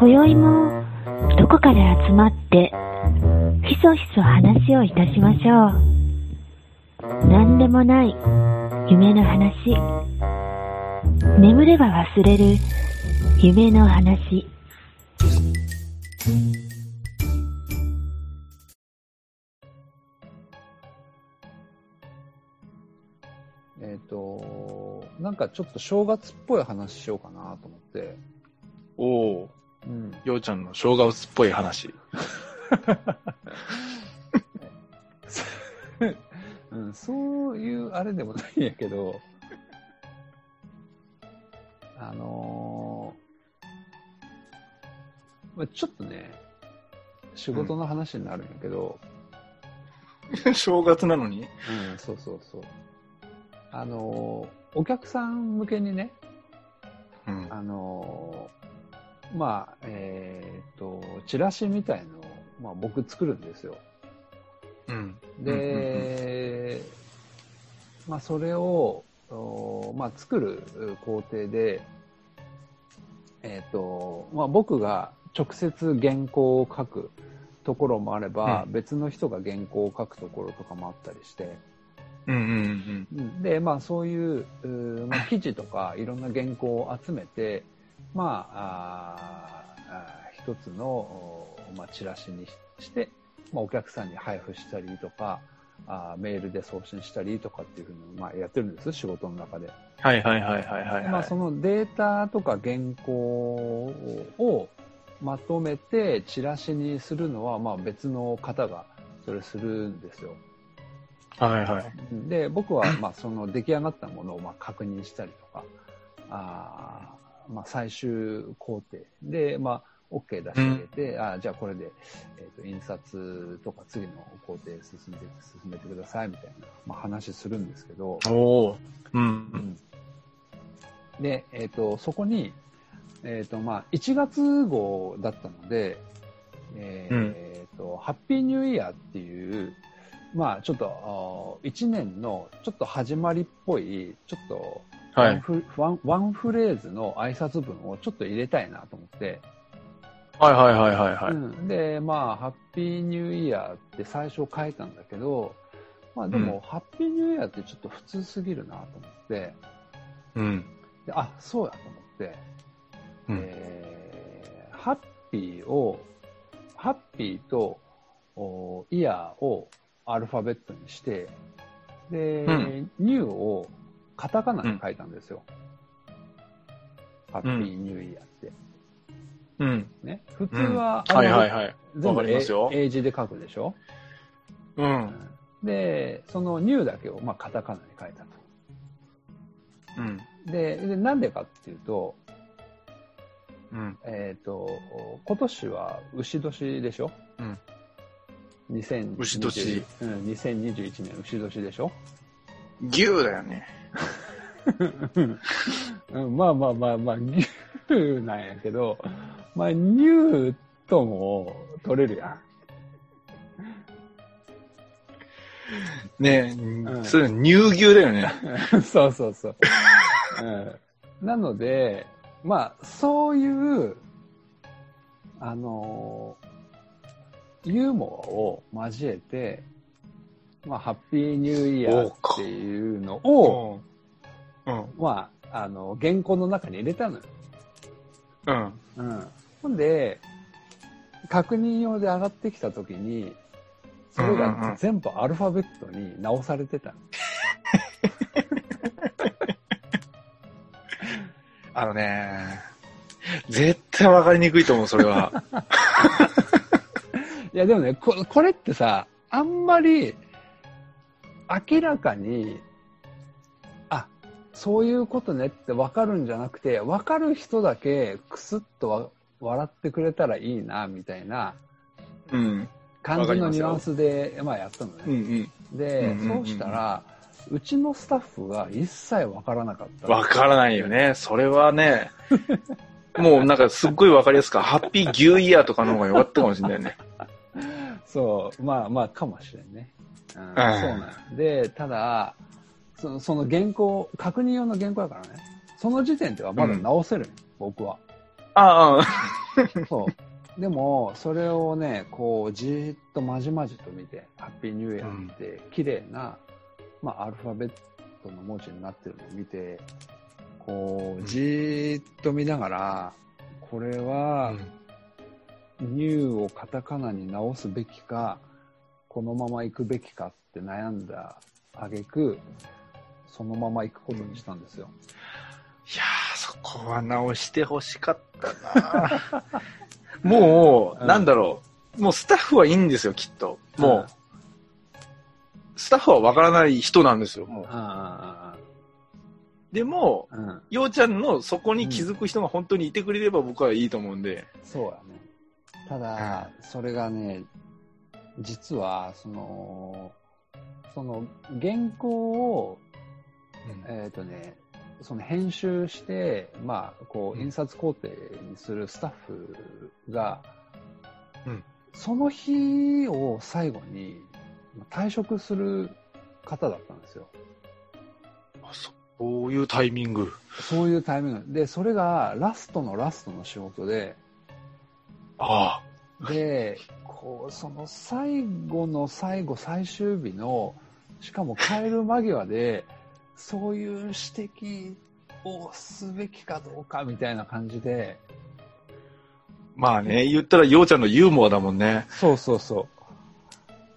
今宵もどこかで集まってひそひそ話をいたしましょう。何でもない夢の話。眠れば忘れる夢の話。えっ、と、なんかちょっと正月っぽい話しようかなと思って。おお、うん。ようちゃんの正月っぽい話。うん、そういうあれでもないんやけど、あのーまあ、ちょっとね、仕事の話になるんやけど、正月なのに？うん、そうそうそう。あのーお客さん向けにね、うん。あのーまあ、えっ、と、チラシみたいのを、まあ、僕作るんですよ。うん。で、まあ、それを、おまあ、作る工程で、えっ、と、まあ、僕が直接原稿を書くところもあれば、うん別の人が原稿を書くところとかもあったりして、うんうんうんで、まあ、そういう、まあ、記事とかいろんな原稿を集めて、まあ、あ一つの、おまあ、チラシにして、まあ、お客さんに配布したりとか、あーメールで送信したりとかっていうふうに、まあ、やってるんです、仕事の中で。はいはいはいはいはい、はい。まあ、そのデータとか原稿をまとめてチラシにするのは、まあ、別の方がそれするんですよ。はいはい。で、僕は、まあ、その出来上がったものを、まあ、確認したりとか、あーまあ、最終工程。で、まあ、OK 出してあげて、あーじゃあこれで、えっ、と、印刷とか次の工程進んで、進めてくださいみたいな、まあ、話するんですけど、おお。うん。で、えっ、と、そこに、えっ、と、まあ、1月号だったので、えっ、と、ハッピーニューイヤーっていう、まあ、ちょっと、1年のちょっと始まりっぽい、ちょっとワはい。ワンワンフレーズの挨拶文をちょっと入れたいなと思って、はいはいはいはいはい。うんで、まあ、ハッピーニューイヤーって最初書いたんだけど、まあでも、うんハッピーニューイヤーってちょっと普通すぎるなと思って、うん。であ、そうやと思って、うん。えーハッピーを、ハッピーとおイヤーをアルファベットにして、で、うんニューをカタカナに書いたんですよ。ハッピーニューイヤーって。うん。ね。普通は、はいはいはい。全部英英字で書くでしょ、うん。で、そのニューだけを、まあ、カタカナに書いたと。うん。で、でなんでかっていうと、うん。えっ、と、今年は牛年でしょ？うん。2020牛年。うん、2021年牛年でしょ、牛だよね。うん、まあまあまあまあ、牛なんやけど、まあ、ニューとも取れるやねえ、んそれ乳牛だよね。ん。そうそうそう。うん、なので、まあ、そういう、あのユーモアを交えて、まあ、ハッピーニューイヤーっていうのを、うん。まあ、あの、原稿の中に入れたのよ。うん。うん。ほんで、確認用で上がってきたときに、それが全部アルファベットに直されてたの。あのね、絶対わかりにくいと思う、それは。いや、でもね、ここれってさ、あんまり明らかに、あ、そういうことねってわかるんじゃなくて、わかる人だけクスッとわ笑ってくれたらいいな、みたいなうん。感じのニュアンスで、まあやったのね。うんで、うんうんうんうんそうしたら、うちのスタッフが一切わからなかったうん。わからないよね。それはね、もうなんかすっごいわかりやすく、ハッピー牛イヤーとかの方が良かったかもしれないね。そう、まあまあ、かもしれんね。うん、そうんなんで、ただ、そのその原稿、確認用の原稿だからね、その時点ではまだ直せる、僕は。ああ、そう。でも、それをね、こう、じーっとまじまじと見て、ハッピーニューイヤーって、綺麗な、まあ、アルファベットの文字になってるのを見て、こう、じーっと見ながら、これは、ニューをカタカナに直すべきか、このまま行くべきかって悩んだ挙句、そのまま行くことにしたんですよ。いやー、そこは直してほしかったな もう、うんなんだろう。もうスタッフはいいんですよ、きっと。もう、スタッフはわからない人なんですよ、もう。あでも、あ、うん、うん。ようちゃんのそこに気づく人が本当にいてくれれば僕はいいと思うんで。そうやね。ただ、それがね、実は、その、その原稿を、えっ、とね、その編集して、まあ、こう、うん印刷工程にするスタッフが、うんその日を最後にまあ退職する方だったんですよ。あそういうタイミング。そういうタイミング。で、それがラストのラストの仕事で、あで、こう、その最後の最後、最終日の、しかも帰る間際で、そういう指摘をすべきかどうかみたいな感じで、まあね、言ったらようちゃんのユーモアだもんね。そうそうそ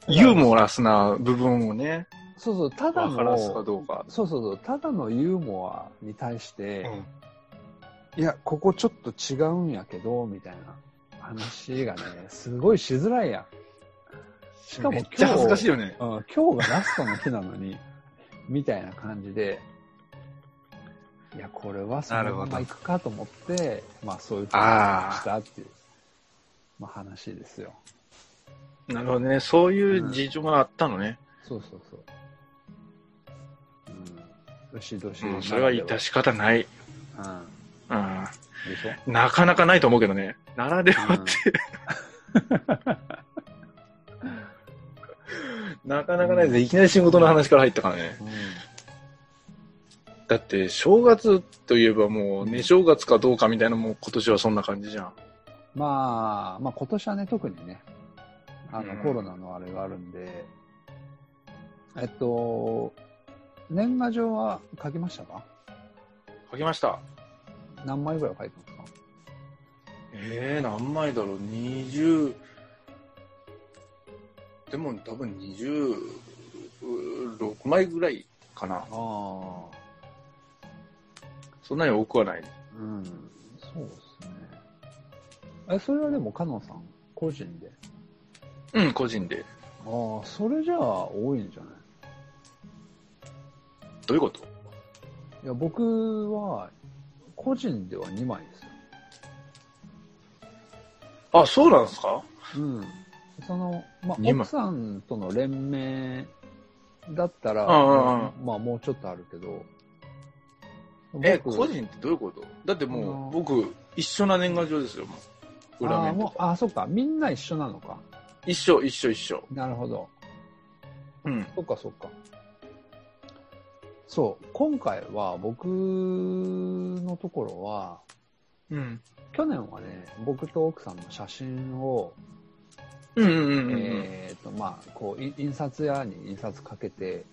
う。ユーモラスな部分をね、そうそう、ただの。そうそうそう、ただのユーモアに対して、うんいや、ここちょっと違うんやけど、みたいな話がね、すごいしづらいやん。しかも今日、めっちゃ恥ずかしいよね。うん、今日がラストの日なのに、みたいな感じで、いや、これはそのまま行くかと思って、まあそういうことにしたっていう、まあ話ですよ。なるほどね。そういう事情があったのね。そうそうそう。うん。牛年、うん、それは致し方ない。うん。なかなかないと思うけどね。ならではって、なかなかないです。いきなり仕事の話から入ったからね。うん。だって、正月といえばもう、ね、正月かどうかみたいなもう今年はそんな感じじゃん。まあ、まあ今年はね、特にね、あの、うんコロナのあれがあるんで、えっと、年賀状は書きましたか？書きました。何枚ぐらい書いたんですか？えー、何枚だろう ?20、でも多分26枚ぐらいかな。ああ。そんなに多くはない。うん、そうですね。え、それはでも、かのさん、個人で？うん、個人で。ああ、それじゃあ多いんじゃない？どういうこと？いや、僕は、個人では2枚ですよ。あ、そうなんですか？うん。その、まあ、奥さんとの連名だったら、まあ、もうちょっとあるけど、え、僕個人ってどういうこと？だってあものう、僕、一緒な年賀状ですよ、もう。裏ああ面とか。もうあ、そっか、みんな一緒なのか。一緒、一緒、一緒。なるほど。うん。そっか、そっか。そう、今回は僕のところは、うん。去年はね、僕と奥さんの写真を、うんうんうんうん。えっ、と、まあ、こう、い印刷屋に印刷かけて、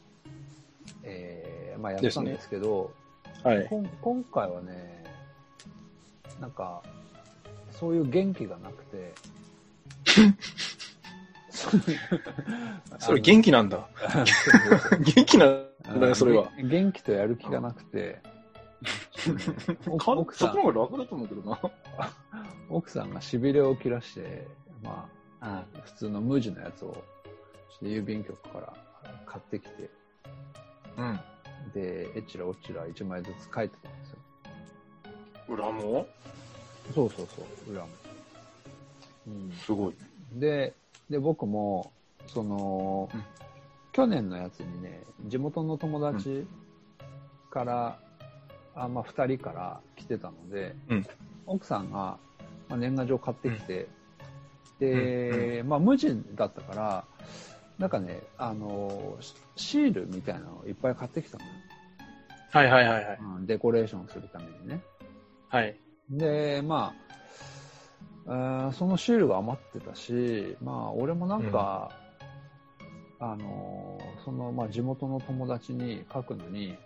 えーまあ、やったんですけど、はい。今回はね、なんか、そういう元気がなくて、それ元気なんだ。元気なんあだよ、それは。げ元気とやる気がなくて、奥さんそっちの方が楽だと思うけどな。奥さんが痺れを切らして、まあ、普通の無地のやつを、郵便局から買ってきて、うん。で、えちらおちら1枚ずつ書いてたんですよ。裏も？そうそうそう、裏も。うん、すごい。で、で、僕も、その、うん去年のやつにね、地元の友達から、あまあ、二人から来てたので、うん奥さんが、まあ、年賀状買ってきて、で、うまあ、無地だったから、なんかね、あの、シシールみたいなのをいっぱい買ってきたのよ。はいはいはいはい。うんデコレーションするためにね。はい。で、まあ、えーそのシールが余ってたし、まあ、俺もなんか、あのーその、まあ、地元の友達に書くのに、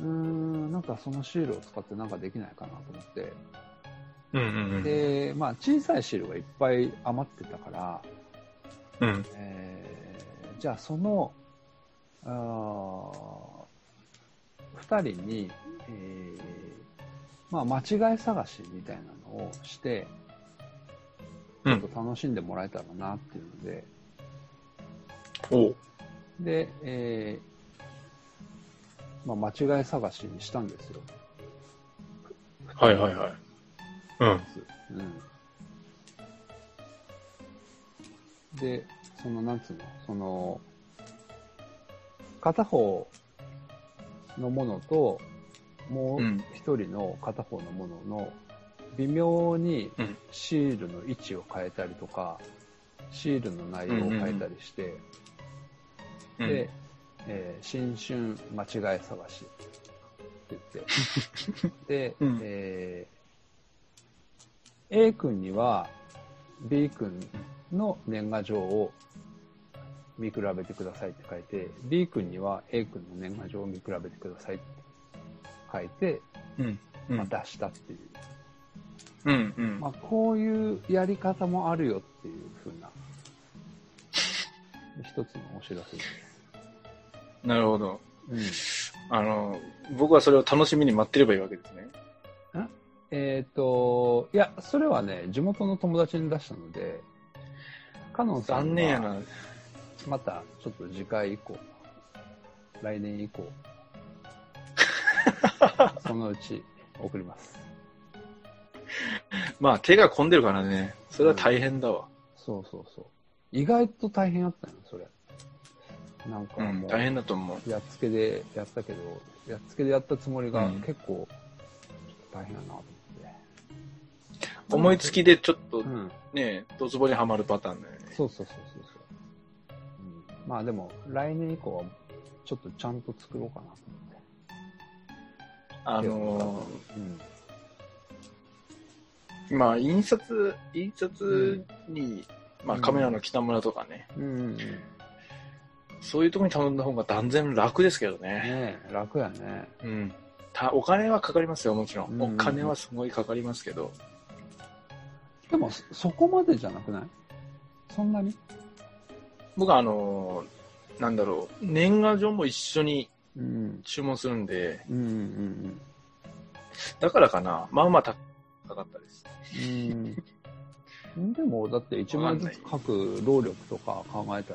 うーん、なんかそのシールを使ってなんかできないかなと思って、うんうんうん。で、まあ、小さいシールがいっぱい余ってたから、うん。えーじゃあその、あー二人に、えーまあ、間違い探しみたいなのをして、ちうんょっと楽しんでもらえたらなっていうので、おうで、えーまあ、間違い探しにしたんですよ。はいはいはい。うん。うん。で、その、なんつうの、その、片方のものと、もううん一人の片方のものの、微妙にうんシールの位置を変えたりとか、シールの内容を変えたりして、うん。で、えー新春間違い探しって言って、で、うん。えー A 君には B 君の年賀状を見比べてくださいって書いて、B 君には A 君の年賀状を見比べてくださいって書いて、うん。うん。まあ、出したっていう。うんうん。まあ、こういうやり方もあるよっていうふうな、一つのお知らせです。なるほど。うんあの、僕はそれを楽しみに待ってればいいわけですね。えっ、と、いや、それはね、地元の友達に出したので、カノンさんは残念やな。またちょっと次回以降、来年以降、そのうち送ります。まあ手が込んでるからね。それは大変だわ。そうそうそう。意外と大変やったよ、それ。なんかうん、大変だと思う。やっつけでやったけど、やっつけでやったつもりがうん結構、大変やなと思って。思いつきでちょっとうん。ね、ドツボにはまるパターンだよね。そうそうそうそうそう、うん。まあでも、来年以降は、ちょっとちゃんと作ろうかなとあ思って。のうん。ー、まあ印刷、印刷に、まあカメラの北村とかね、うんそういうところに頼んだ方が断然楽ですけどね。え、楽やね。うん。たお金はかかりますよ、もちろん。お金はすごいかかりますけど。でも、そそこまでじゃなくない？そんなに？僕はあのーなんだろう、年賀状も一緒にうん。注文するんで、だからかな、まあまあ高かったです。うん。うん。でも、だって1枚ずつ書く労力とか考えた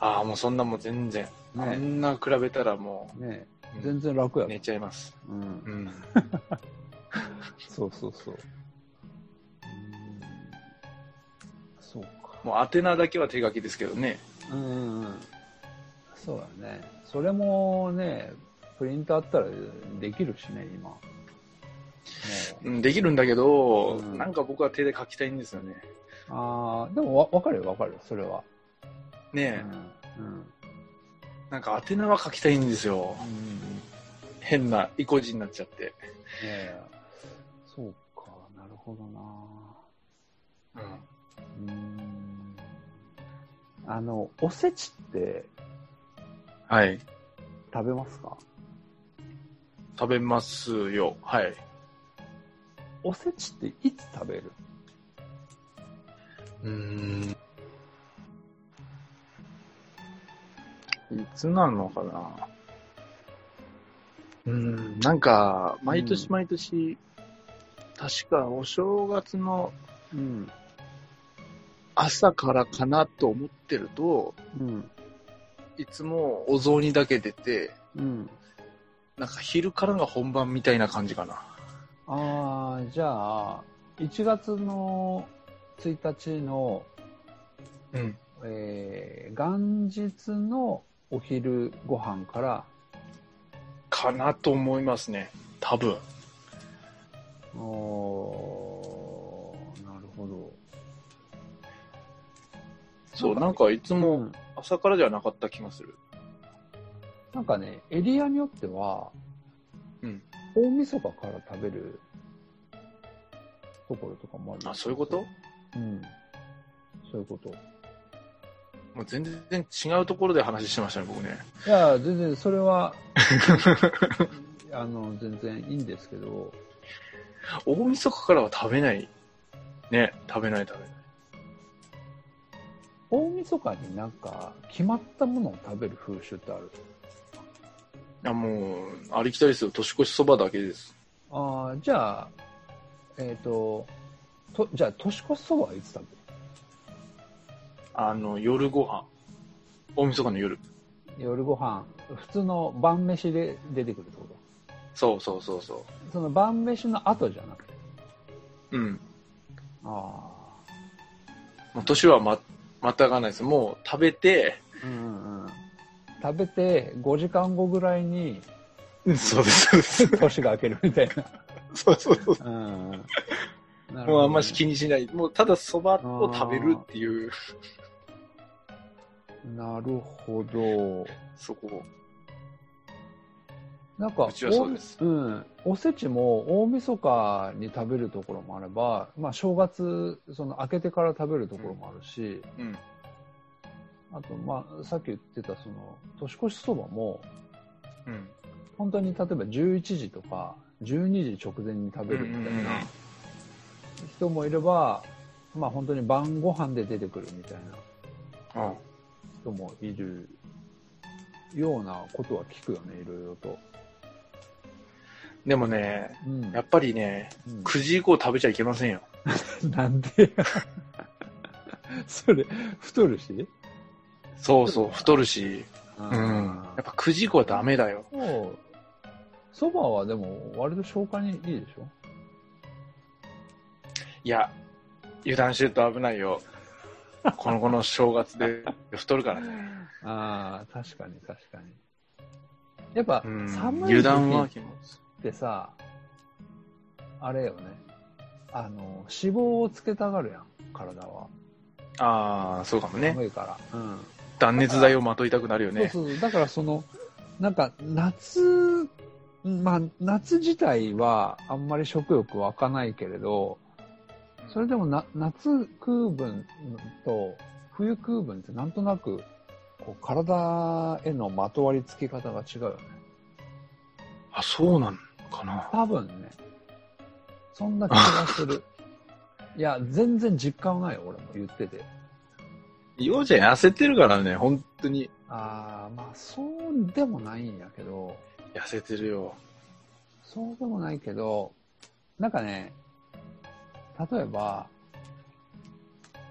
ああ、もうそんなもう全然。ら、あねんな比べたらもねう、全然楽や寝ちゃいます。うんう。ん。そうそうそう。うんそうか。もう宛名だけは手書きですけどね。うんうんうん。そうだね。それもね、プリントあったらできるしね、今。もうん、できるんだけど、うんなんか僕は手で書きたいんですよね。う。ああ、でもわわかるよ、わかるよ、それは。ねえ、うん。うん。なんか宛名は書きたいんですよ。うん。変な意固地になっちゃって。ねえ。そうか、なるほどな。うん。うん。あの、おせちってはい。食べますか？食べますよ。はい。おせちっていつ食べる？うーん。いつなのかな？うーん、なんか、毎年毎年、確かお正月のうん。朝からかなと思ってると、うん。いつもお雑煮だけ出て、うん。なんか昼からが本番みたいな感じかな。ああ、じゃあ、1月の1日の、うん。えー元日のお昼ご飯から、かなと思いますね。多分。おーなるほど。そう、なんかいつもうん朝からじゃなかった気がする。なんかね、エリアによっては、うん。大晦日から食べるところとかもある。あ、そういうこと？うん。そういうこと。もう全然違うところで話してましたね、僕ね。いや、全然、それは、あの、全然いいんですけど、大晦日からは食べない。ね、食べない食べない。大晦日になんか、決まったものを食べる風習ってある？いや、もう、ありきたりですよ。年越しそばだけです。ああ、じゃあ、えっ、と、と、じゃあ、年越しそばはいつ食べるあの、夜ご飯。大晦日の夜。夜ご飯、普通の晩飯で出てくるってこと？そうそうそうそその晩飯の後じゃなくて？う。うん。あもう年はま、またがないです。もう食べて、あ。うんうん。食べて5時間後ぐらいにそうです、そうです。年が明けるみたいな。そうそうそう。うんねもうあんまし気にしない。もうただそばを食べるっていう、なるほど。そこ。なんか、うちはそうですおうん。おせちも大晦日に食べるところもあれば、まあ正月、その明けてから食べるところもあるし、うん。あと、まあさっき言ってたその、年越しそばも、うん。本当に例えば11時とか、12時直前に食べるみたいな人もいれば、まあ本当に晩ご飯で出てくるみたいなうん。人もいるようなことは聞くよね、いろいろと。でもね、うんやっぱりね、うん9時以降食べちゃいけませんよ。なんで それ、太るし？そうそう、太るし。ううん。やっぱ9時以降はダメだよ。そう。そばはでも、割と消化にいいでしょ？いや、油断してると危ないよ。この子の正月で太るからね。ああ、確かに確かに。やっぱうん、寒い時油断は期気持ちってさ、あれよね。あの、脂肪をつけたがるやん、体は。ああ、そうかもね。寒いから。うん。断熱材をまといたくなるよね。そうそう。だからその、なんか夏、まあ夏自体はあんまり食欲湧かないけれど、それでもな夏食う分と冬食う分ってなんとなくこう体へのまとわりつき方が違うよね。あ、そうなんかな。多分ね。そんな気がする。いや、全然実感はないよ、俺も言ってて。ようちゃん痩せてるからね、本当に。ああ、まあそうでもないんやけど、痩せてるよ。そうでもないけど、なんかね、例えば、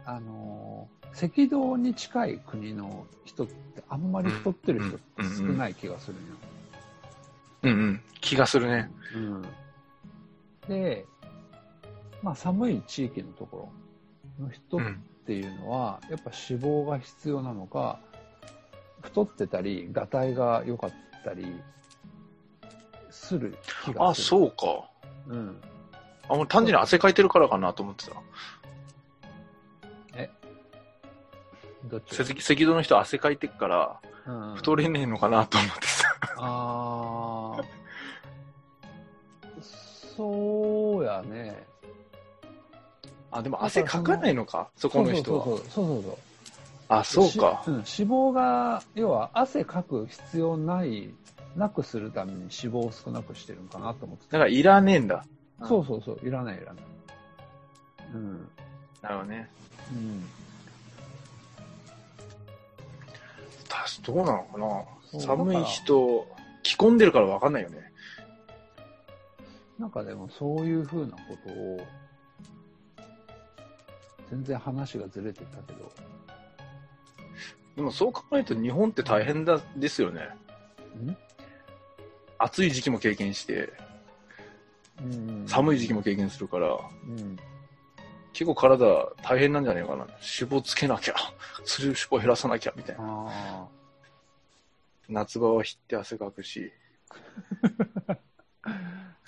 あのー、赤道に近い国の人ってあんまり太ってる人って少ない気がするんよ。うんうん。気がするね。うん。で、まあ寒い地域のところの人っうん。ていうのは、やっぱ脂肪が必要なのか、太ってたり、がたいが良かったりする気があ、する。そうか。う。うん。あ、もう単純に汗かいてるからかなと思ってた。どっち？赤赤道の人汗かいてっから、うん、太れねえのかなと思ってた。ああ、そうやね。あ、でも汗かかないのか、そこの人は。そうそうそうそうそうあ、そうかし。うん、脂肪が、要は汗かく必要ない、なくするために脂肪を少なくしてるんかなと思ってだからいらねえんだ。た。そうそうそう、いらないいらない。うん。なるほどね。うん。たしどうなのかな？寒い人、着込んでるから分かんないよね。なんかでもそういうふうなことを、全然話がずれてたけど、でもそう考えると日本って大変だですよね。ん？暑い時期も経験して、うん、寒い時期も経験するから、うん。結構体大変なんじゃないかな。脂肪つけなきゃ、する脂肪減らさなきゃみたいな。あ夏場はひって汗かくし。あ、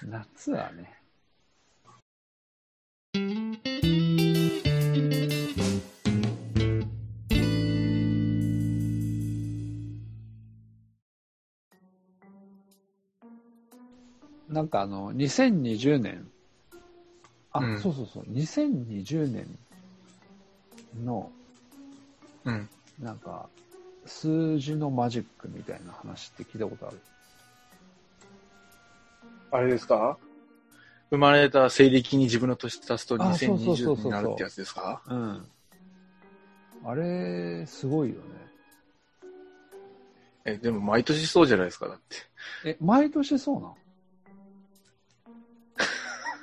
夏はね。なんかあの、2020年あ、うんそうそうそう、2020年の、うん。なんか、数字のマジックみたいな話って聞いたことあるあれですか？生まれた西暦に自分の年足すとあそうそうそうそう2020になるってやつですか？うん。あれ、すごいよね。え、でも毎年そうじゃないですか、だって。え、毎年そうなんええ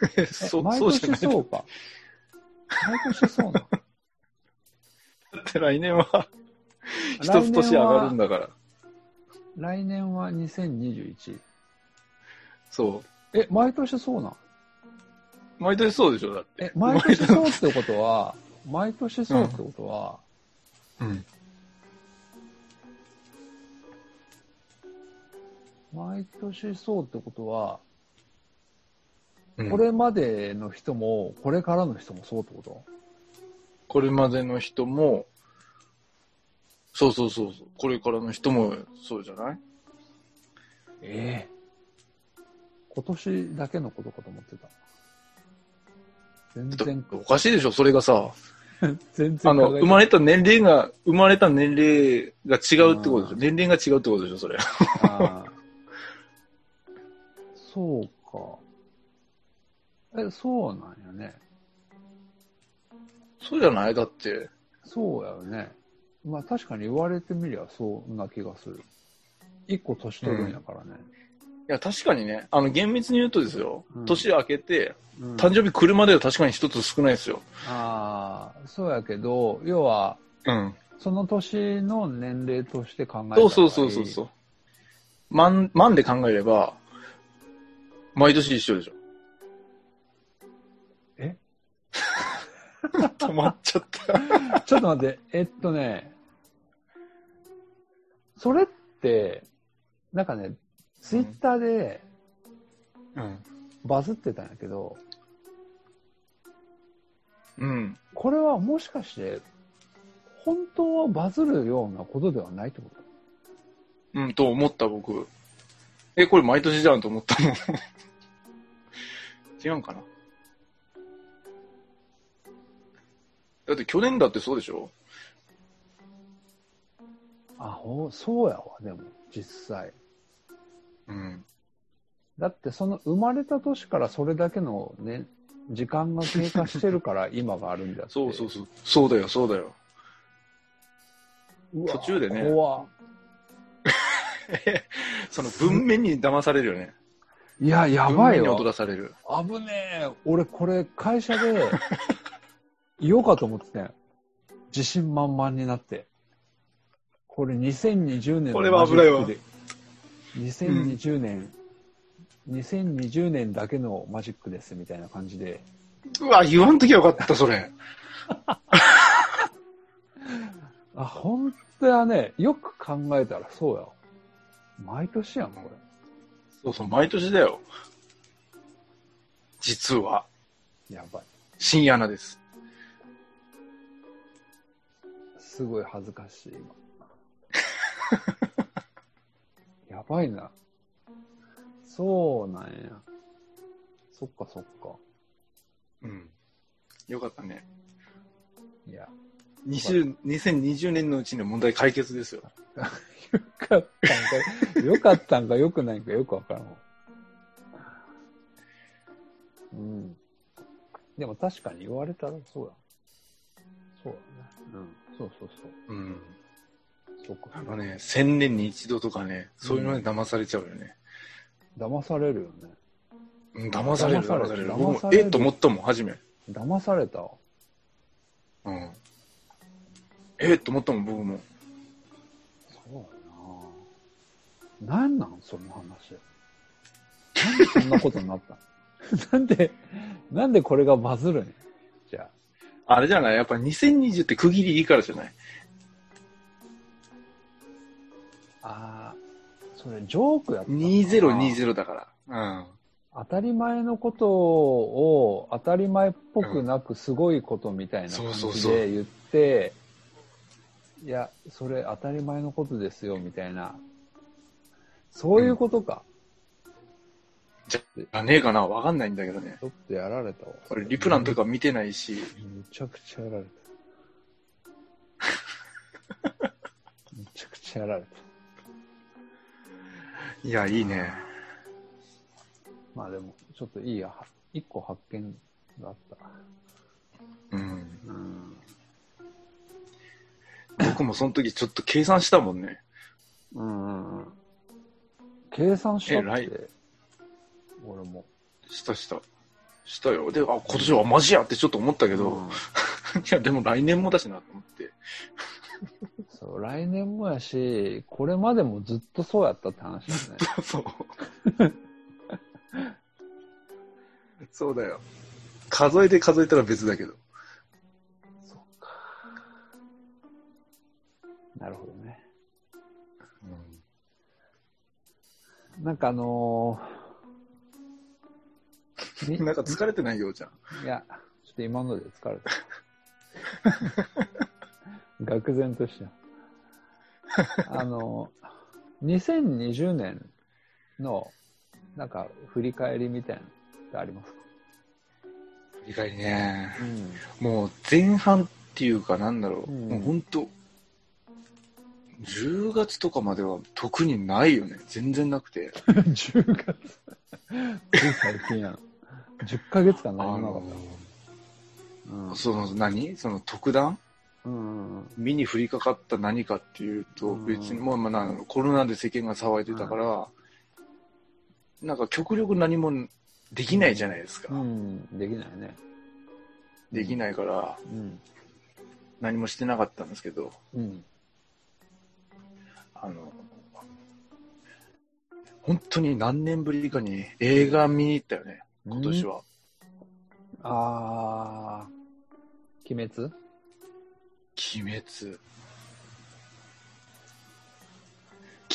そう、毎年そうか。毎年そうなんって来年は、一つ年上がるんだから。来年は2021。そう。え、毎年そうなん毎年そうでしょ、だって。え、毎年そうってことは、毎年そうってことは、うん。毎年そうってことは、うんこれまでの人も、これからの人もそうってこと？これまでの人も、そうそうそうそう。これからの人もそうじゃない？ええ今年だけのことかと思ってた。全然、おかしいでしょ、それがさ。全然あの、生まれた年齢が、生まれた年齢が違うってことでしょ。うん年齢が違うってことでしょ、それ。そうか。え、そうなんやね。そうじゃない？だって。そうやよね。まあ確かに言われてみりゃそんな気がする。一個年取るんやからね。いや、確かにね、あの、厳密に言うとですよ、うん年明けて、うん誕生日来るまでは確かに一つ少ないですよ。ああ、そうやけど、要は、うん。その年の年齢として考えたそうそうそうそうそう。万、万で考えれば、毎年一緒でしょ。止まっちゃった。ちょっと待って、えっとね、それって、なんかね、ツイッターでうん。バズってたんやけど、うん。これはもしかして、本当はバズるようなことではないってこと？うん、と思った僕。え、これ毎年じゃんと思ったの。違うんかな？だって去年だってそうでしょ？あ、ほそうやわ、でも、実際。うん。だってその生まれた年からそれだけのね、時間が経過してるから 今があるんだって。そうそうそう。そうだよ、そうだよ。うわ途中でね怖っ その文面に騙されるよね。いや、やばい文面に踊よ。らされる。危ねえ。俺これ会社で 言おうかと思ってたよ。自信満々になって。これ2020年のこれは危ないわマジックで。2020年、2020年だけのマジックですみたいな感じで。うわ、言わんときゃよかった、それ。あ、本当やね。よく考えたらそうや。毎年やん、これ。そうそう、毎年だよ。実は、やばい。深夜なです。すごい恥ずかしい、今。やばいな。そうなんや。そっかそっか。うん。よかったね。いや、20 2020年のうちに問題解決ですよ。よかったんか、よかったんかよくないんかよくわからんわ。うん。でも確かに言われたらそうや。そうだね。うん。そうそうそう。うん。そうか。あのね、千年に一度とかね、そういうのに騙されちゃうよね。騙されるよね。うん、騙される、騙されるえっと思ったもん、初め。騙された？わ。うん。えっと思ったもん、僕も。そうやななんなん？その話。なんでそんなことになった？の なんで、なんでこれがバズるねん？あれじゃない？やっぱ2020って区切りいいからじゃない？あ。あーそれジョークやったな ?2020 だから。当たり前のことを当たり前っぽくなくすごいことみたいな感じで言って、いや、それ当たり前のことですよみたいな。そういうことか。じゃねえかなわかんないんだけどね。ちょっとやられたわ。俺、リプランとか見てないし、むちゃくちゃやられた。むちゃくちゃやられた。いや、いいね。まあでも、ちょっといいや。一個発見があった。うん。うん。僕もその時ちょっと計算したもんね。うんうんうん。計算したって、俺も。したした。したよ。で、あ、今年はマジやってちょっと思ったけど、うん いや、でも来年もだしなと思って。そう、来年もやし、これまでもずっとそうやったって話ですね。そう。そうだよ。数えて数えたら別だけど。そっか。なるほどね。なんかあのーみ なんか疲れてないようじゃん。いや、ちょっと今ので疲れた。愕然とした。あの、2020年の、なんか、振り返りみたいなのってありますか？振り返りね。うん。もう前半っていうかなんだろう。うんもう本当10月とかまでは特にないよね。全然なくて。10月。最近やん。10ヶ月間何もなかっのた。その何？その特段？うん。うん。身に降りかかった何かっていうと、うん別にもうまあコロナで世間が騒いでたから、なんか極力何もできないじゃないですか。うん。できないね。できないからうん。何もしてなかったんですけど、うん。あの、本当に何年ぶりかに映画見に行ったよね、今年は。あー、鬼滅？鬼滅。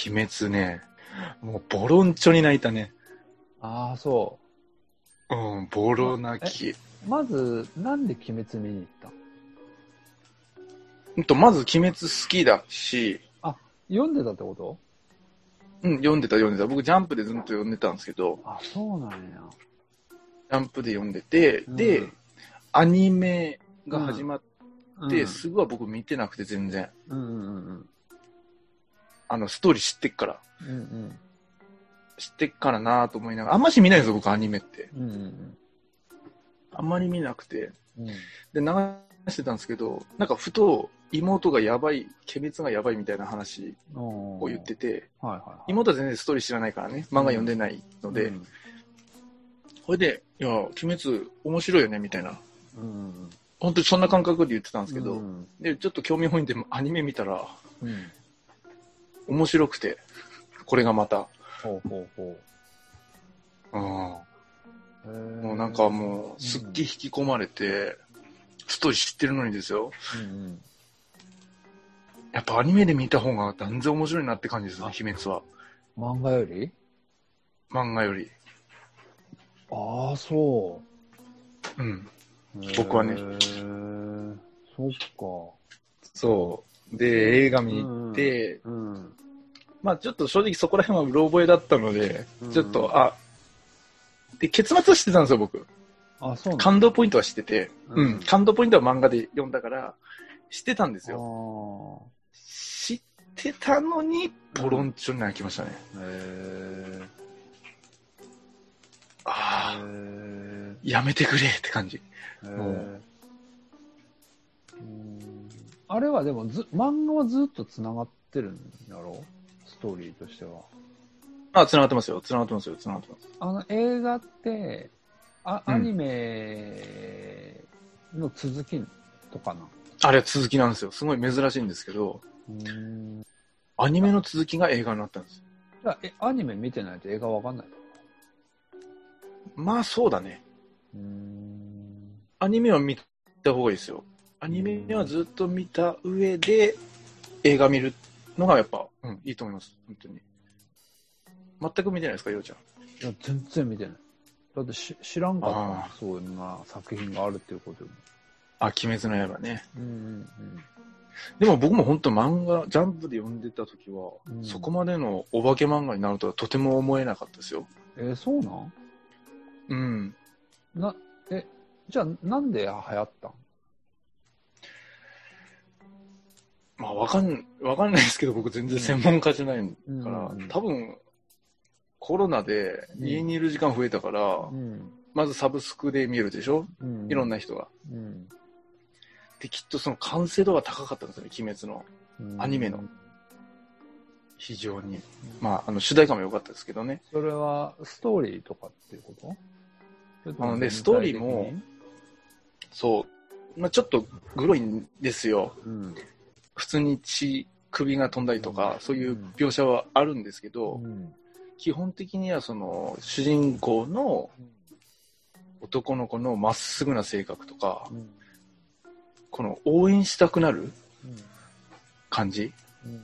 鬼滅ね、もうボロンチョに泣いたね。あー、そうん、ボロ泣き。う。まず、なんで鬼滅見に行った？うんと、まず鬼滅好きだし、読んでたってこと？うん、読んでた読んでた。僕ジャンプでずっと読んでたんですけど、あ、そうなんや。ジャンプで読んでて、うんで、アニメが始まって、うんすぐは僕見てなくて全然。うんうんうんあの、ストーリー知ってっから。うん。うん知ってっからなと思いながら、あんまし見ないんですよ、僕アニメって。うん。うんあんまり見なくて。うん。で、流してたんですけど、なんかふと妹がやばい、鬼滅がやばいみたいな話おを言ってて、はいはいはい。妹は全然ストーリー知らないからね、漫画読んでないので、うんこれで、いや、鬼滅面白いよね、みたいな。うん本当にそんな感覚で言ってたんですけど、うんで、ちょっと興味本位でアニメ見たら、うん。面白くて、これがまた。ほうほうほうん。う。ももうなんかもう、すっげえ引き込まれて、ストーリー知ってるのにですよ。うんやっぱアニメで見た方が断然面白いなって感じですね、秘密は。うん。漫画より？漫画より。ああ、そうん。う。僕はねそっか。そう。で、映画見に行って、うん。まあちょっと正直そこら辺はうろ覚えだったので、うんちょっと、あ、で、結末は知ってたんですよ、僕。あ、そう感動ポイントは知ってて、ううんん、感動ポイントは漫画で読んだから、知ってたんですよ。よ。知ってたのに、ポロンチョに泣きましたね。へえ。あやめてくれって感じ。あれはでもず、漫画はずっと繋がってるんだろう？ストーリーとしては。あ、繋がってますよ。繋がってますよ。繋がってます。あの映画って、あうんアニメの続きとかな。あれは続きなんですよ。すごい珍しいんですけど、うん。アニメの続きが映画になったんです。じゃあ、え、アニメ見てないと映画わかんないまあそうだね。うん。アニメは見た方がいいですよ。アニメはずっと見た上で映画見るのがやっぱ、うん、いいと思います。本当に。全く見てないですか、ようちゃん？いや、全然見てない。だってし知らんかったそういうな作品があるっていうことでも。あ、鬼滅の刃ね。うんうんでも僕も本当漫画、ジャンプで読んでた時は、うんそこまでのお化け漫画になるとはとても思えなかったですよ。うん。えーそうなん？うん。な、え、じゃあなんで流行ったん？まあ、わかん、わかんないですけど、僕全然専門家じゃないから、うん多分、コロナで家にいる時間増えたから、うん。まずサブスクで見るでしょ？うんいろんな人が。うん。で、きっとその完成度が高かったんですよね、鬼滅の。うんアニメの。非常に。まあ、あの、主題歌も良かったですけどね。それはストーリーとかっていうこと？あのねストーリーも、そう。まあ、ちょっとグロいんですよ。うん。普通に血、首が飛んだりとか、そういう描写はあるんですけど、うん基本的にはその、主人公の男の子のまっすぐな性格とか、うんこの応援したくなる感じうん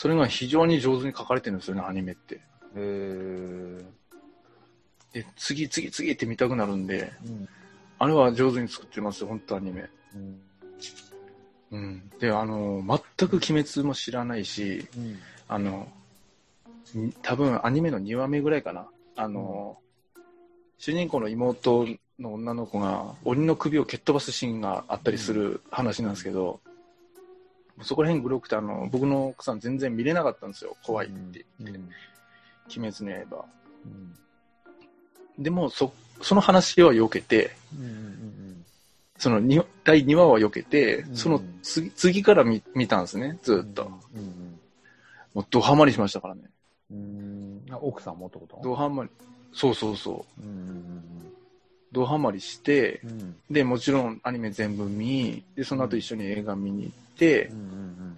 それが非常に上手に書かれてるんですよね、アニメって。へえ。で、次、次、次って見たくなるんで、うんあれは上手に作ってますよ、本当アニメ。うんうん。で、あの、全く鬼滅も知らないし、うんあの、に多分アニメの2話目ぐらいかな。あの、主人公の妹の女の子が鬼の首を蹴っ飛ばすシーンがあったりする話なんですけど、そこら辺グロくて、あの、僕の奥さん全然見れなかったんですよ。怖いって言って。鬼滅の刃。うんでも、そ、その話は避けて、うんうんそのに第2話は避けてう、んその次次から見見たんですね、ずっと。うんもうドハマりしましたからね。うん奥さんもってこと？ドハマり、そうそうそう。うんうんドハマりしてう、ん。うんで、もちろんアニメ全部見、で、その後一緒に映画見に行ってう、ん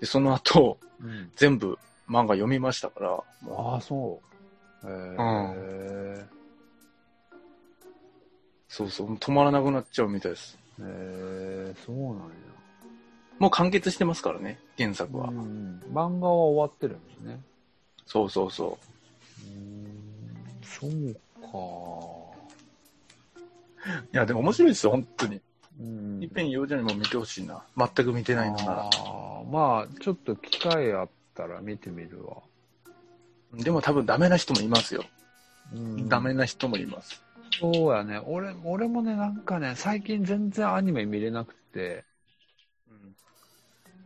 で、その後、うん。うん全部漫画読みましたから、もああそう。へえうそうそう、止まらなくなっちゃうみたいです。へえそうなんや。もう完結してますからね、原作は。うん漫画は終わってるんですね。そうそうそう。そうか。う。いや、でも面白いですよ、本当に。うんいっぺん幼女にも見てほしいな。全く見てないのならあ。ーまあちょっと機会あったら見てみるわ、でも多分ダメな人もいますよ。うんダメな人もいます。そうやね俺俺もねなんかね最近全然アニメ見れなくてうん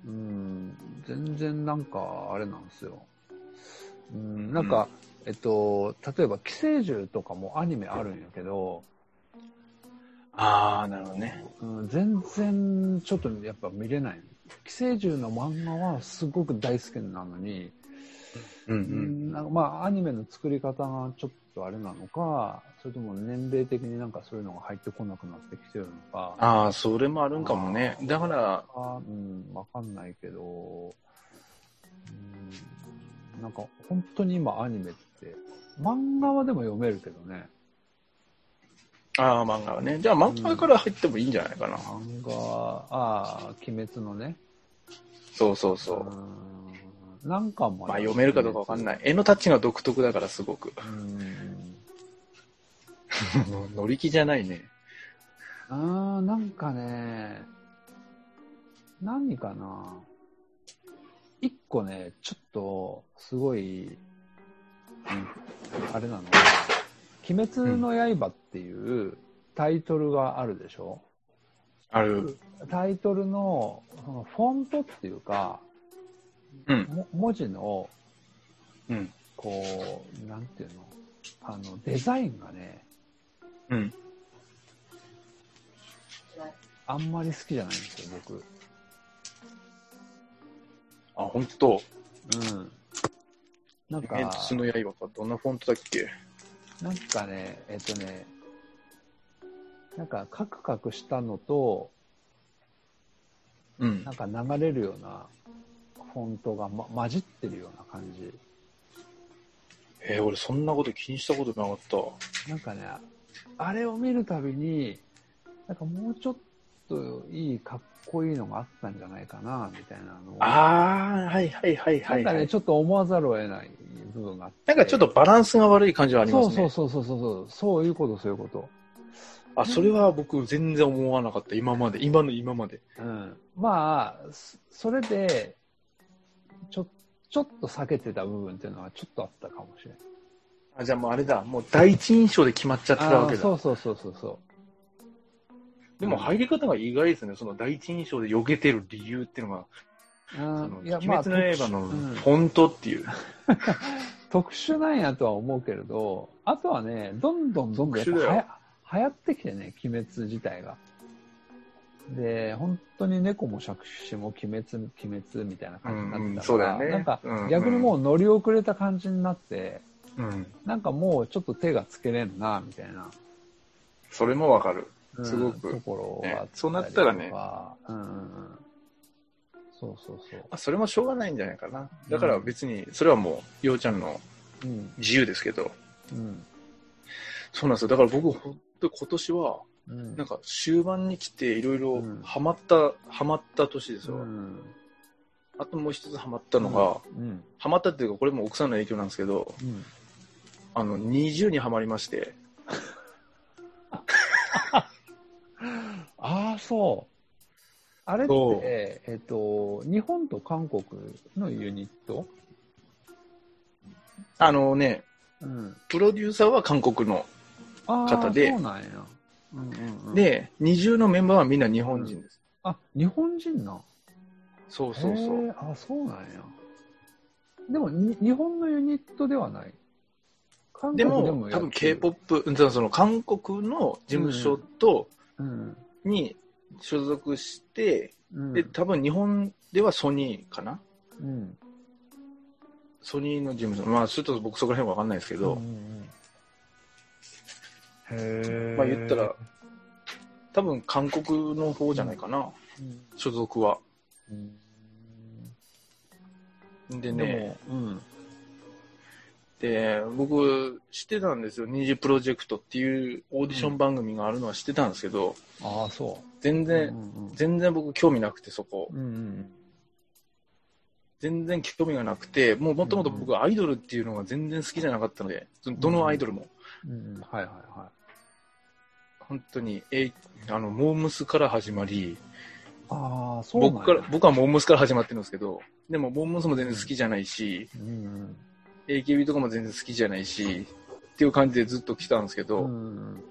うん全然なんかあれなんですようんなんか、えっと例えば寄生獣とかもアニメあるんやけど、ああ、なるほどね。うん、全然ちょっとやっぱ見れない寄生獣の漫画はすごく大好きなのに、うんう。うんんなんかまあアニメの作り方がちょっとあれなのかそれとも年齢的になんかそういうのが入ってこなくなってきてるのかああ、それもあるんかもね。だから、あうんわかんないけど、うん、なんか本当に今アニメって漫画はでも読めるけどねああ、漫画はね。じゃあ漫画から入ってもいいんじゃないかな。漫画ああ鬼滅のねそうそうそう。うんなんかもまあ読めるかどうかわかんない。絵のタッチが独特だからすごく。うん 乗り気じゃないね。あーなんかね、何かな。一個ね、ちょっと、すごい、うんあれなのが、鬼滅の刃っていうタイトルがあるでしょ、ある。タイトルの、そのフォントっていうか、うん。も文字の、うん。こう、なんていうの、あの、デザインがね、うん。あんまり好きじゃないんですよ、僕。あ、ほんと。うん。なんか、メンツの刃か。どんなフォントだっけ？なんかね、えっとね、なんかカクカクしたのと、うんな。んか流れるようなフォントが、ま、混じってるような感じ。えー、俺そんなこと気にしたことなかった。なんかね、あれを見るたびに、なんかもうちょっといい、かっこいいのがあったんじゃないかな、みたいなのを。ああ、はいはいはいは、はい。ないんかね、ちょっと思わざるを得ない部分があって。なんかちょっとバランスが悪い感じはありますね。そうそうそうそうそう、そういうこと、そういうこと。あ、それは僕全然思わなかった。今まで。今の今まで。うん、まあ、そそれで、ちょ、ちょっと避けてた部分っていうのはちょっとあったかもしれない。あじゃあもうあれだ、もう第一印象で決まっちゃってたわけだ。そうそうそうそうそでも入り方が意外ですね。その第一印象で避けてる理由っていうのが、う。そのうんいや、鬼まあ、滅の刃のフォントっていう。特殊なんやとは思うけれど、あとはね、どんどんどんどんや流行ってきてね、鬼滅自体が。で、本当に猫も杓子も鬼滅、鬼滅みたいな感じになってたから、うんうんそうだよねなんか逆にもう乗り遅れた感じになって、うん。なんかもうちょっと手がつけれんな、みたいな。それもわかる。うんすごくところがそうなったらねうんうんうん。そうそうそう。あそれもしょうがないんじゃないかな。だから別に、それはもう、ようちゃんのうん。自由ですけど。うん。そうなんですよ。だから僕、本当今年は、うん。なんか終盤に来ていろいろうんハマった、ハマった年ですよ。うん。あともう一つハマったのが、うん。ハマったっていうか、これも奥さんの影響なんですけど、うん。あの、20にハマりまして、ああ、そう。あれっそうて、えっ、と、日本と韓国のユニット？あのね、うん。プロデューサーは韓国の。ああ、方でそうなんや。うんうんうん、、で、20のメンバーはみんな日本人です。あ、日本人な。そうそうそう。あ、そうなんや。でも、に日本のユニットではない？韓でも、多分 K-POP、うんその韓国の事務所と、うん。に所属して、うん。で、多分日本ではソニーかな？うん。ソニーの事務所。まあ、ちょっと僕そこら辺わかんないですけど、うんうんへえ。まあ言ったら、多分韓国の方じゃないかな、うん、所属は。うん。ででね、も、うん。で、僕知ってたんですよ。二次プロジェクトっていうオーディション番組があるのは知ってたんですけど、ああ、そ全う。然、うん全然僕興味なくてそこ。うんうん。全然興味がなくて、もうもともと僕はアイドルっていうのが全然好きじゃなかったので、どのアイドルも。うんうん。はいはいは本当に、えあの、モームスから始まり、い。ああ、そう僕から、僕はモームスから始まってるんですけど、でもモームスも全然好きじゃないし、うん。AKB とかも全然好きじゃないし、っていう感じでずっと来たんですけど、うん。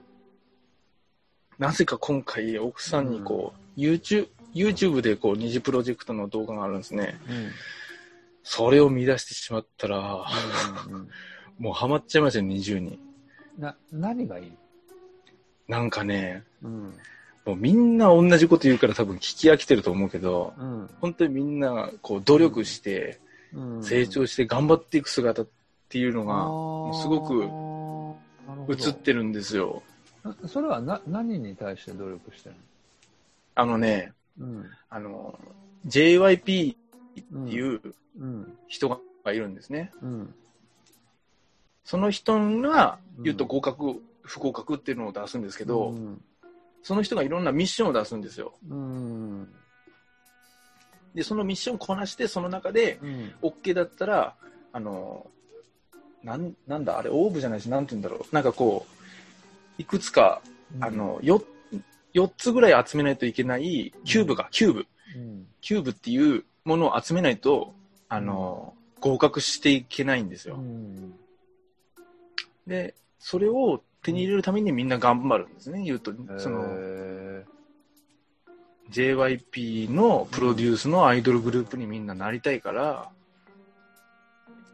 なぜか今回奥さんにこう、YouTube、YouTube でこう二次プロジェクトの動画があるんですね。うん。それを見出してしまったら、うんうんもうハマっちゃいましたよ、20に。な、何がいい？なんかね、うん。もうみんな同じこと言うから多分聞き飽きてると思うけど、うん。本当にみんなこう努力して、うん成長して頑張っていく姿っていうのがもすごく映ってるんですよ。それはな何に対して努力してるあのね、のうん。あの、JYP ってうん。いううん。人がいるんですね。うん。その人が言うと合格、不合格っていうのを出すんですけど、うん。その人がいろんなミッションを出すんですよ。うん。で、そのミッションをこなして、その中でうん。OK だったら、あの、なん、なんだ、あれ、オーブじゃないし、なんて言うんだろう。なんかこう、いくつか、あ、の、よ、4つぐらい集めないといけない、キューブが、キューブ。うん。キューブっていうものを集めないと、あの、合格していけないんですうよ。ん。で、それを手に入れるためにみんな頑張るんですね、言うと。その、へ JYP のプロデュースのアイドルグループにみんななりたいから、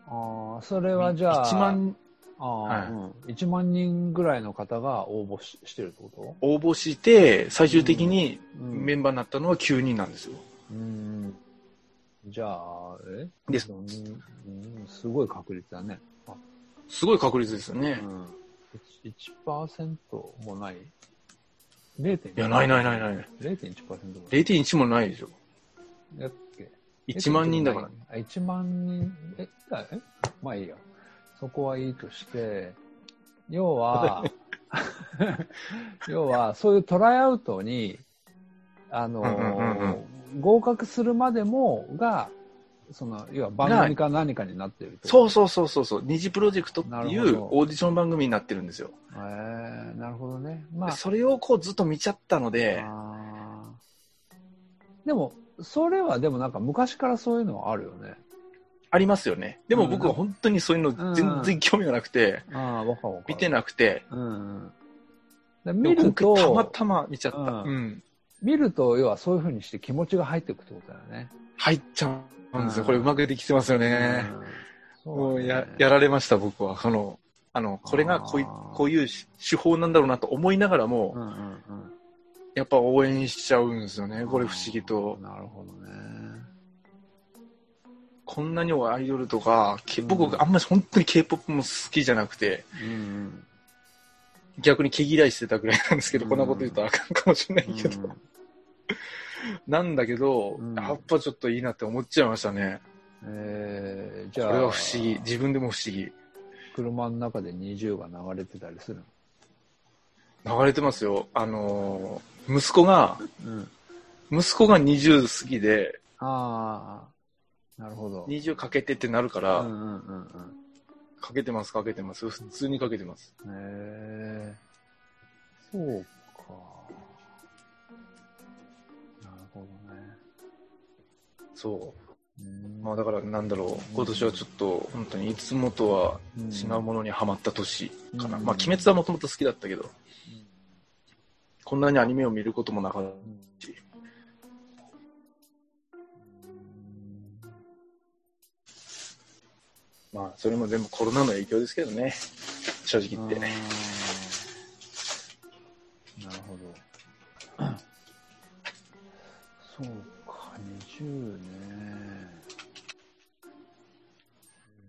ーああ、それはじゃあ、1万ああ、はいうん。1万人ぐらいの方が応募ししてるってこ応募して、最終的にとうんメンバーになったのは9人なんですよ。うん。じゃあ、え？ですうんうんすごい確率だね。あすごい確率ですよね。うん。1%もない？?0. いや、ないないないない。0.1%もない。0.1もないでしょ。やっけ1万人だから。あ、1万人、え、だえまあいいや。そこはいいとして、要は、要は、そういうトライアウトに、あのーうんうんうん合格するまでもが、その、要は番組か何かになってるそうう。そうそうそうそう。二次プロジェクトっていうオーディション番組になってるんですよ。えー、なるほどね。まあ、それをこうずっと見ちゃったので、でも、それはでもなんか昔からそういうのはあるよね。ありますよね。でも僕は本当にそういうの全然興味がなくて。見てなくて、うん見ると、たまたま見ちゃった。うんうん。見ると、要はそういう風にして気持ちが入っていくってことだよね。入っちゃうんですよ。うんこれうまくできてますよね。うんもうや、やられました、僕は。その、あの、これがこういこういう手法なんだろうなと思いながらも、うんうんうん。やっぱ応援しちゃうんですよね。これ不思議と。なるほどね。こんなにもアイドルとか、けうん僕あんまり本当に K-POP も好きじゃなくて、うん逆に毛嫌いしてたぐらいなんですけど、うんこんなこと言うとあかんかもしれないけど。うんなんだけど、うんやっぱちょっといいなって思っちゃいましたね。えー、じゃあ、これは不思議。自分でも不思議。車の中で20が流れてたりするの？流れてますよ。あのー息子が、うん。息子が20好きで、ああ、なるほど。20かけてってなるから、うんうんうんうん。かけてます、かけてます。普通にかけてます。へえそうそう。うんまあだからなんだろう、今年はちょっと本当にいつもとは違うものにはまった年かな。うん。まあ鬼滅はもともと好きだったけど、こんなにアニメを見ることもなかったし、まあそれも全部コロナの影響ですけどね、正直言って。なるほど。そうか、20ね。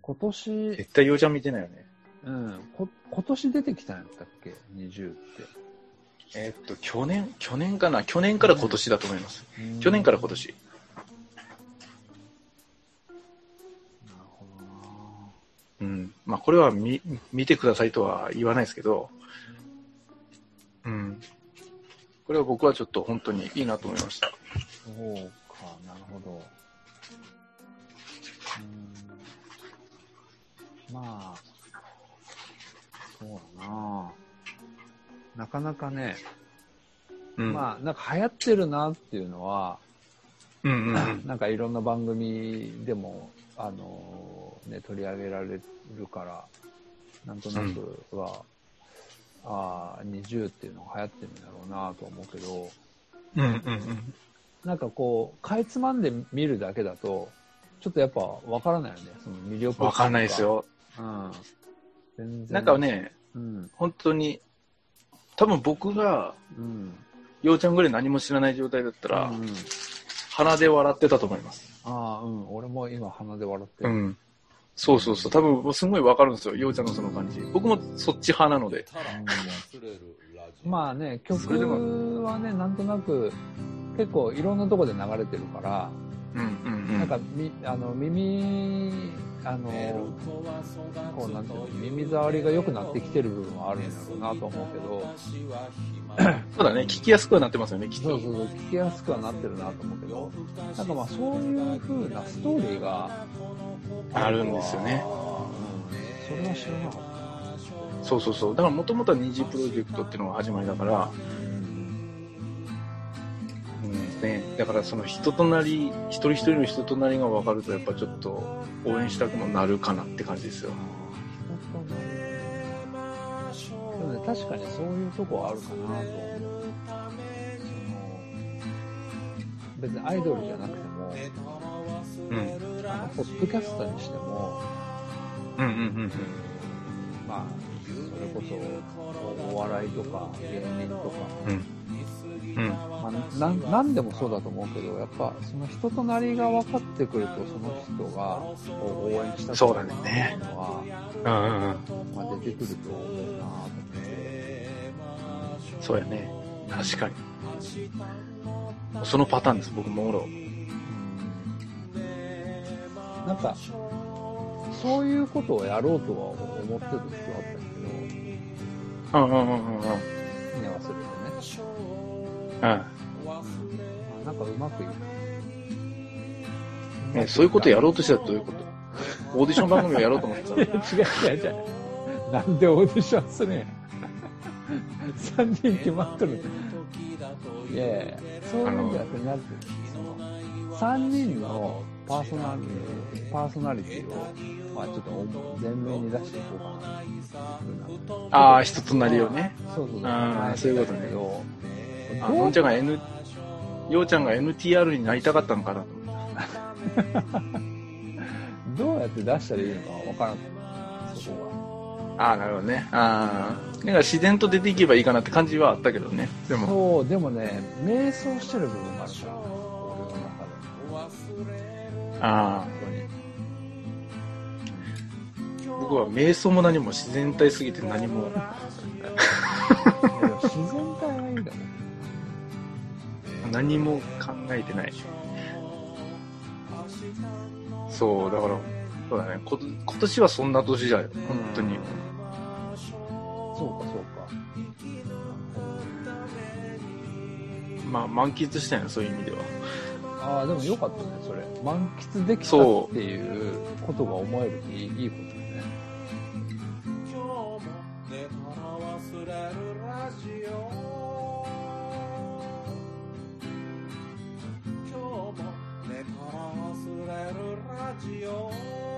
今年、絶対ようちゃん見てないよね。うん、こ今年出てきたんやったっけ ?20 って。えーっと、去年、去年かな？去年から今年だと思います。うん去年から今年。なるほどなうん。まあ、これは見、見てくださいとは言わないですけど、うん。これは僕はちょっと本当にいいなと思いました。そうか、なるほど。うんまあ、そうだななかなかね、うん。まあ、なんか流行ってるなっていうのは、うんうんうん。なんかいろんな番組でも、あのね、取り上げられるから、なんとなくは、ああ、20っていうのが流行ってるんだろうなと思うけど、うんうんうん。なんかこう、かいつまんで見るだけだと、ちょっとやっぱわからないよね、その魅力わかんないです。よ。うん。全然。なんか、ね、うん、本当に、多分僕が、うん。ようちゃんぐらい何も知らない状態だったら、うん、鼻で笑ってたと思います。ああ、うん。俺も今鼻で笑ってる。うん。そうそうそう。多分、すごいわかるんですよ。ようちゃんのその感じ。僕もそっち派なので。まあね、曲はね、なんとなく、結構いろんなとこで流れてるから、うんうんうん。なんか、み、あの、耳、あの、こう、なんていうの、耳障りが良くなってきてる部分はあるんだろうなと思うけど、そうだね。聞きやすくはなってますよね、きっと。そうそうそう、聞きやすくはなってるなと思うけど、なんかまあそういう風なストーリーがあるんですよね。うん、それは知らなかっそうそうそう。だからもともとは二次プロジェクトっていうのが始まりだから、た。うんね、だからその人となり、一人一人の人となりが分かると、やっぱちょっと応援したくもなるかなって感じですよ。でもね、確かにそういうとこはあるかなと思う。その別にアイドルじゃなくても、うん。あの、ポッドキャスターにしても、うんうんうんまあ、それこそ、お笑いとか芸人とか、うん。うん。まあ、なんなんでもそうだと思うけど、やっぱその人となりが分かってくると、その人が応援したくそうだねっていうのは、うん。まあ、出てくると思うなと思って。そうやね。確かに。そのパターンです、僕もおろ。なんか、そういうことをやろうとは思ってる時はあったけど、うんうんうんうんうん。ね、忘れてね。うん。まあ、なんかうまくいく。ね、そういうことやろうとしてたらどういうこと？オーディション番組をやろうと思ってた 違う違う違う。なんでオーディションするんや。3人決まっとる。いやいやそういうんじゃなくて、なんていうの、その、3人のパーソナリパーソナリティを、まあちょっと前面に出していこうかな。ああ、人となりをね。そうそうそう。あーそういうことねだけどあ、のんちゃんが N、ようちゃんが NTR になりたかったのかなと思っどうやって出したらいいのかわからなかった。そこた。ああ、なるほどね。ああ。だから自然と出ていけばいいかなって感じはあったけどね。でが。も、そう、でもね、迷走してる部分があるから、俺の中で。ああ。僕は瞑想も何も自然体すぎて何も。自然体はいいんだもん。何も考えてない。そう、だから、そうだね。こ今年はそんな年だよ。本当に。そうか、そうか。まあ、満喫したよ、そういう意味では。ああ、でもよかったね、それ。満喫できたっていうことが思えるっていいいいことだね。radio.